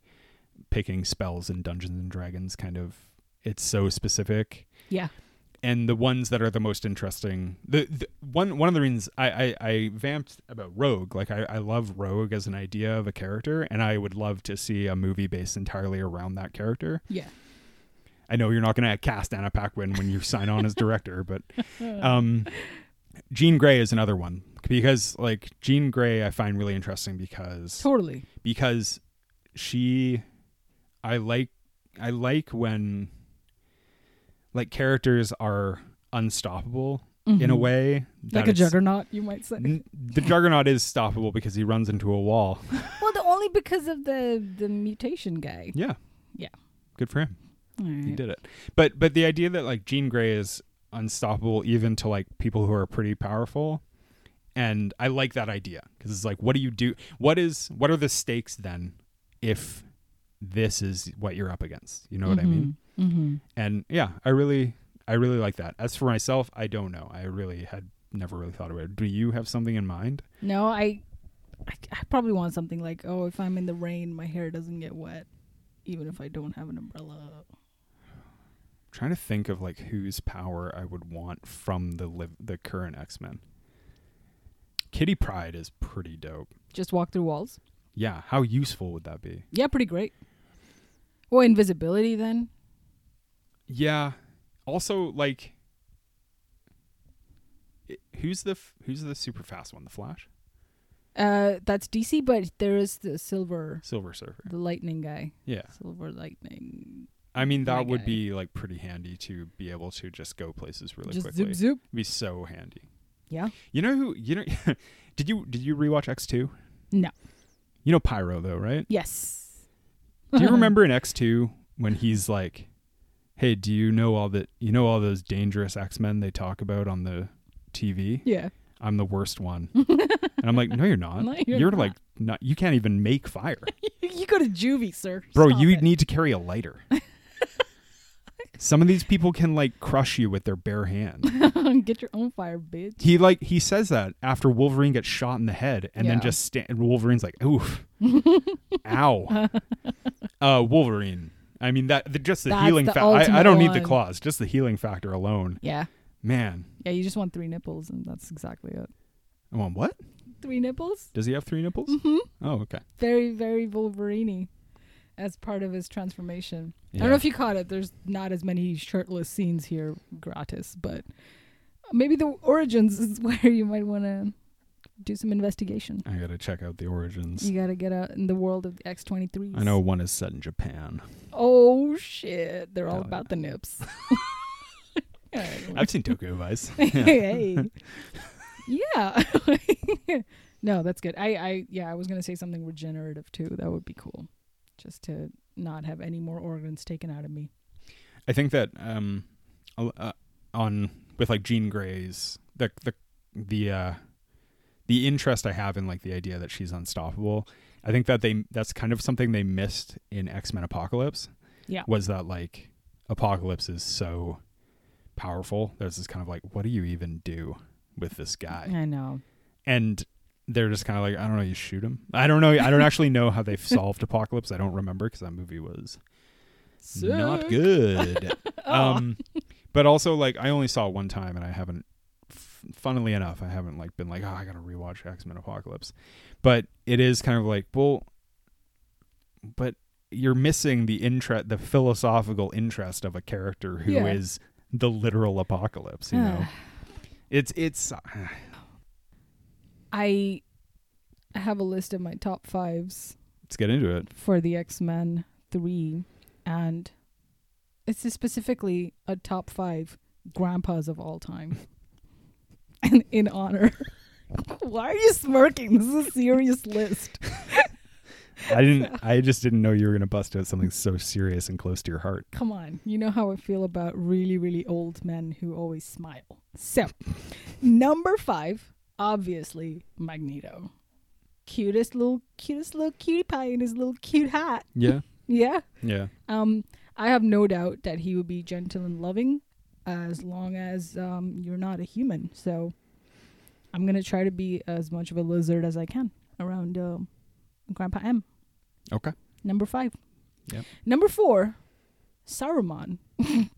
picking spells in Dungeons and Dragons kind of it's so specific Yeah. and the ones that are the most interesting the, the one one of the reasons I, I I vamped about Rogue like I, I love Rogue as an idea of a character and I would love to see a movie based entirely around that character Yeah. I know you're not going to cast Anna Paquin when you sign on as director, but um, Jean Grey is another one because like Jean Grey I find really interesting because Totally. because she I like I like when like characters are unstoppable in a Mhm. way that Like a juggernaut, you might say. N- the juggernaut is stoppable because he runs into a wall. well, the, only because of the the mutation guy. yeah. Yeah. Good for him. All he did it. But but the idea that like Jean Grey is unstoppable even to like people who are pretty powerful, and I like that idea because it's like, what do you do? What is what are the stakes then if this is what you're up against? You know what I mean? Mm-hmm. And yeah, I really I really like that. As for myself, I don't know. I really had never really thought about it. Do you have something in mind? No, I, I, I probably want something like, oh, if I'm in the rain, my hair doesn't get wet, even if I don't have an umbrella. Trying to think of like whose power I would want from the liv- the current X Men. Kitty Pryde is pretty dope. Just walk through walls. Yeah, how useful would that be? Yeah, pretty great. Or invisibility then. Yeah. Also, like, i- who's the f- who's the super fast one? The Flash, Uh, that's DC, but there is the silver, Silver Surfer. the lightning guy. Yeah, Silver lightning. I mean that would guy. be like pretty handy to be able to just go places really Just quickly. zoop zoop. It'd be so handy. Yeah. You know who? You know? did you did you rewatch X two? No. You know Pyro though, right? Yes. Do you remember in X two when he's like, "Hey, do you know all that? you know all those dangerous X Men they talk about on the TV? Yeah. I'm the worst one." and I'm like, "No, you're not. No, you're not. like not. You can't even make fire, you go to juvie, sir. bro. Stop you it. need to carry a lighter." Some of these people can like crush you with their bare hand. get your own fire, bitch. He like he says that after Wolverine gets shot in the head, and then just stand. Wolverine's like, "Oof, ow." uh, Wolverine. I mean that the, just the That's healing factor. I, I don't need the claws, just the healing factor alone. Yeah. Man, Yeah, you just want three nipples, and that's exactly it. I want what? Three nipples? Does he have three nipples? Mm-hmm. Oh, okay. Very, very Wolverine as part of his transformation. I don't know if you caught it. There's not as many shirtless scenes here gratis, but maybe the origins is where you might want to do some investigation. I gotta check out the origins. You got to get out in the world of the X23s. I know one is set in Japan. Oh, shit. They're all Oh, about the nips. I've seen Tokyo Vice. hey. yeah. no, that's good. I, I, yeah, I was gonna say something regenerative too. That would be cool, just to not have any more organs taken out of me. I think that um, uh, on with like Jean Grey's the the the uh, the interest I have in like the idea that she's unstoppable. I think that they that's kind of something they missed in X Men Apocalypse. Yeah. was that like Apocalypse is so powerful. There's this kind of like, what do you even do with this guy? I know. and they're just kind of like, I don't know, you shoot him. I don't know. I don't actually know how they've solved Apocalypse. I don't remember because that movie was not good. Um, but also like I only saw it one time, and I haven't. F- funnily enough, I haven't like been like, oh, I gotta rewatch X Men Apocalypse. But it is kind of like, well, but you're missing the interest, the philosophical interest of a character who is Yeah. the literal apocalypse. You know, it's it's. I have a list of my top fives Let's get into it. for the X Men three, and it's specifically a top five grandpas of all time, and in honor. Why are you smirking? This is a serious list. I didn't. I just didn't know you were gonna bust out something so serious and close to your heart. Come on, you know how I feel about really, really old men who always smile. So, number five, obviously Magneto, cutest little, cutest little cutie pie in his little cute hat. Yeah. Yeah. Yeah. Um, I have no doubt that he would be gentle and loving, as long as um you're not a human. So, I'm gonna try to be as much of a lizard as I can around um, Grandpa M. Okay. Number five. Yep. Number four, Saruman. he's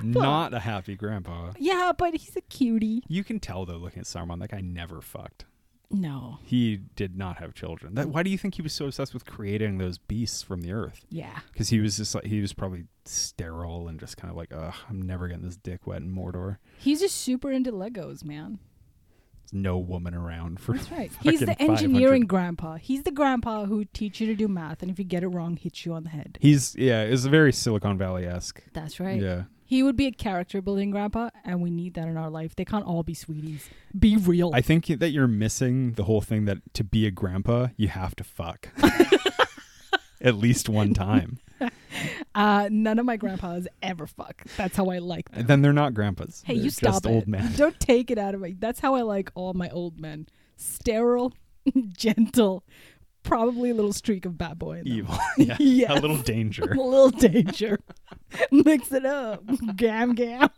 grandpa. Not a happy grandpa. Yeah, but he's a cutie. You can tell though, looking at Saruman, that guy never fucked. No. He did not have children. That, why do you think he was so obsessed with creating those beasts from the earth? Yeah. Because he was just like he was probably sterile and just kind of like, ugh, I'm never getting this dick wet in Mordor. He's just super into Legos, man. There's no woman around for. That's right. He's the engineering grandpa. He's the grandpa who teach you to do math, and if you get it wrong, hits you on the head. He's yeah, it's a very Silicon Valley esque. That's right. Yeah. He would be a character building grandpa, and we need that in our life. They can't all be sweeties. Be real. I think that you're missing the whole thing that to be a grandpa, you have to fuck. At least one time. uh, none of my grandpas ever fuck. That's how I like them. And then they're not grandpas. Hey, They're you stop just it. old men. Don't take it out of me. That's how I like all my old men. Sterile, gentle, probably a little streak of bad boy. Evil. yeah. Yes. A little danger. A little danger. Mix it up. Gam gam.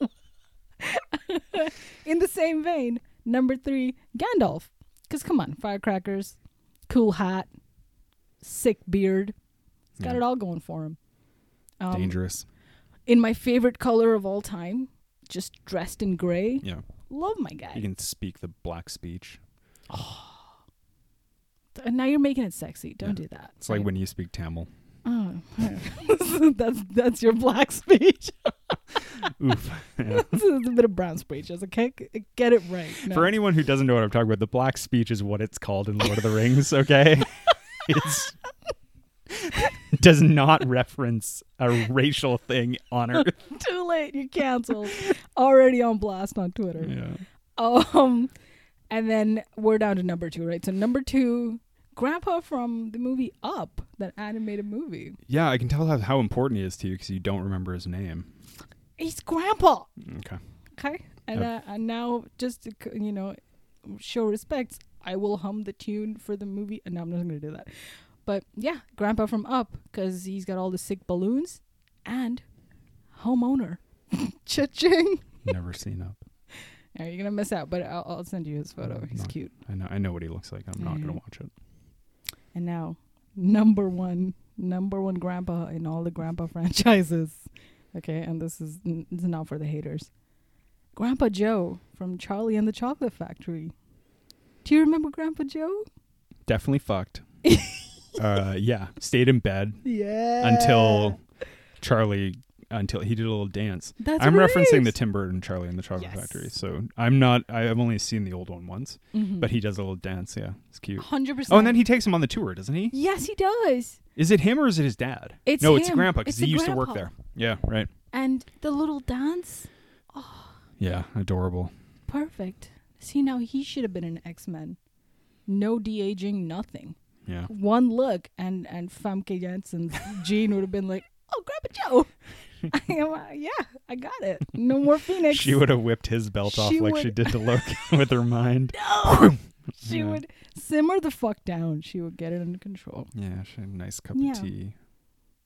in the same vein, number three, Gandalf. Because come on, firecrackers, cool hat, sick beard. He's got Yeah. it all going for him. Um, Dangerous. In my favorite color of all time, just dressed in gray. Yeah. Love my guy. He can speak the black speech. And now you're making it sexy. Don't do that. It's like when you speak Tamil. Oh, that's that's your black speech. Oof. Yeah. this is a bit of brown speech. I was like, "Okay, get it right. No. For anyone who doesn't know what I'm talking about, the black speech is what it's called in Lord of the Rings, okay? it's does not reference a racial thing on earth. Too late. You're canceled. Already on blast on Twitter. Yeah. Um, and then we're down to number two, right? So number two, Grandpa from the movie Up, that animated movie. Yeah, I can tell how, how important he is to you because you don't remember his name. He's Grandpa. Okay. Okay. And, uh, and now, just to you know, show respect, I will hum the tune for the movie. And no, I'm not going to do that. But yeah, Grandpa from Up, because he's got all the sick balloons and homeowner. Cha-ching. Never seen up. Yeah, you're gonna miss out, but I'll, I'll send you his photo. He's not- cute. I know I know what he looks like. I'm not gonna watch it. And now number one, number one grandpa in all the grandpa franchises. Okay, and this is n- this is not for the haters. Grandpa Joe from Charlie and the Chocolate Factory. Do you remember Grandpa Joe? Definitely fucked. uh, yeah, stayed in bed Yeah. until Charlie until he did a little dance. That's I'm referencing the Tim Burton Charlie and the Chocolate Yes. Factory. So I'm not. I've only seen the old one once, Mhm. but he does a little dance. Yeah, it's cute. hundred percent. Oh, and then he takes him on the tour, doesn't he? yes, he does. Is it him or is it his dad? It's no, it's him. grandpa because he used to work there. Yeah, right. And the little dance, Oh. Yeah, adorable. perfect. See, now he should have been an X Men. No de aging, nothing. Yeah. One look, and and Famke Janssen's Jean would have been like, "Oh, Grandpa Joe." I am, uh, yeah, I got it. No more Phoenix. She would have whipped his belt off She like she did to Loki with her mind. No. she Yeah. would simmer the fuck down. She would get it under control. Yeah, she had a nice cup Yeah. of tea.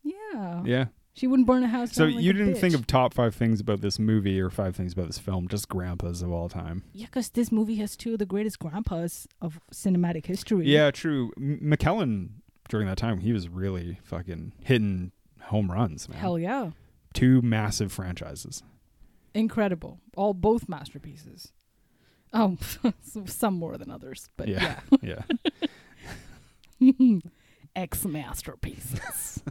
Yeah. Yeah. She wouldn't burn a house. So down like you didn't think of top five things about this movie or five things about this film, just grandpas of all time. Yeah, because this movie has two of the greatest grandpas of cinematic history. Yeah, true. M- McKellen during that time, he was really fucking hitting home runs, man. Hell yeah. Two massive franchises. Incredible. All both masterpieces. Oh, some more than others, but Yeah. yeah. Yeah. Ex masterpieces.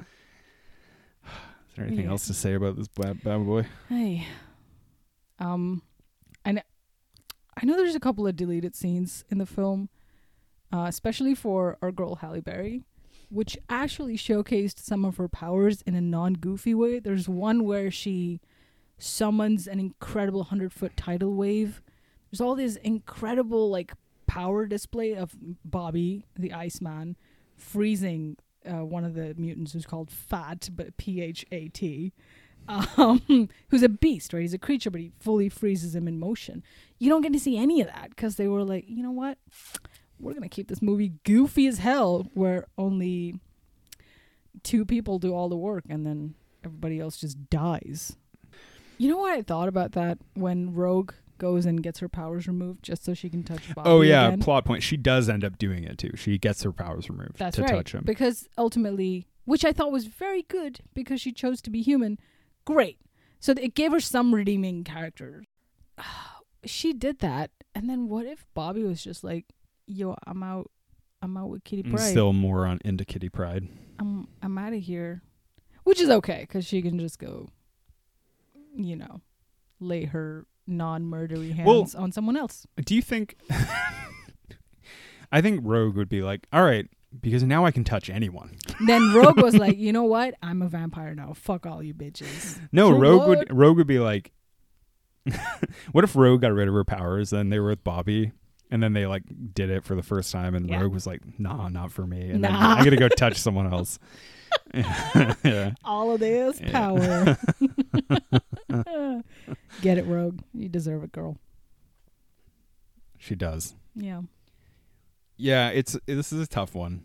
Is there anything Yeah. else to say about this bad, bad boy? hey. Um I know, I know there's a couple of deleted scenes in the film, uh, especially for our girl Halle Berry, which actually showcased some of her powers in a non goofy way. There's one where she summons an incredible hundred foot tidal wave. There's all this incredible like power display of Bobby, the Iceman, freezing uh, one of the mutants who's called Fat, but P H A T, um, who's a beast, right? He's a creature, but he fully freezes him in motion. You don't get to see any of that because they were like, you know what? We're gonna keep this movie goofy as hell, where only two people do all the work and then everybody else just dies. You know what I thought about that when Rogue goes and gets her powers removed just so she can touch Bobby oh yeah, again? plot point. She does end up doing it too. She gets her powers removed That's to right. touch him. Because ultimately, which I thought was very good because she chose to be human. Great. So it gave her some redeeming character. she did that. And then what if Bobby was just like, yo, I'm out. I'm out with Kitty And Pryde. Still more on into Kitty Pryde. I'm I'm out of here, which is okay because she can just go, you know, lay her non-murdery hands Well- on someone else. Do you think? I think Rogue would be like, all right, because now I can touch anyone. Then Rogue was like, you know what? I'm a vampire now. Fuck all you bitches. No, So Rogue would Rogue would be like, what if Rogue got rid of her powers? Then they were with Bobby, and then they like did it for the first time, and Yeah. Rogue was like, nah, not for me, and then I'm gonna go touch someone else. yeah. All of this power. Get it, Rogue. You deserve it, girl. She does. Yeah. Yeah, it's this is a tough one.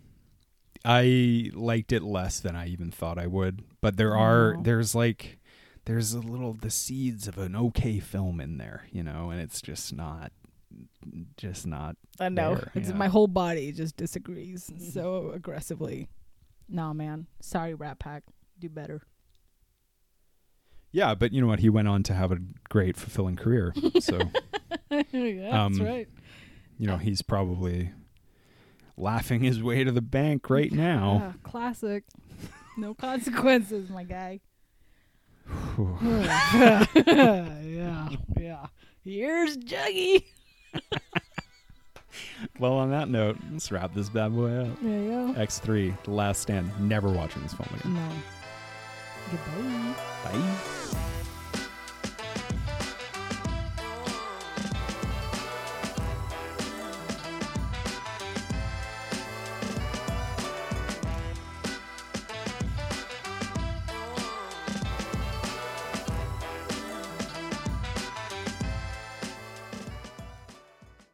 I liked it less than I even thought I would, but there are Oh. there's like there's a little the seeds of an okay film in there, you know, and it's just not just not I know. there, It's my whole body just disagrees so aggressively. Nah, man. Sorry, Rat Pack. Do better. Yeah, but you know what? He went on to have a great fulfilling career. So, yeah, Um, that's right. you know, he's probably laughing his way to the bank right now. Ah, classic. No consequences, my guy. yeah, yeah. Here's Juggy. Well, on that note, let's wrap this bad boy up. There you go. X3, The Last Stand. Never watching this film again. No. Goodbye. Bye.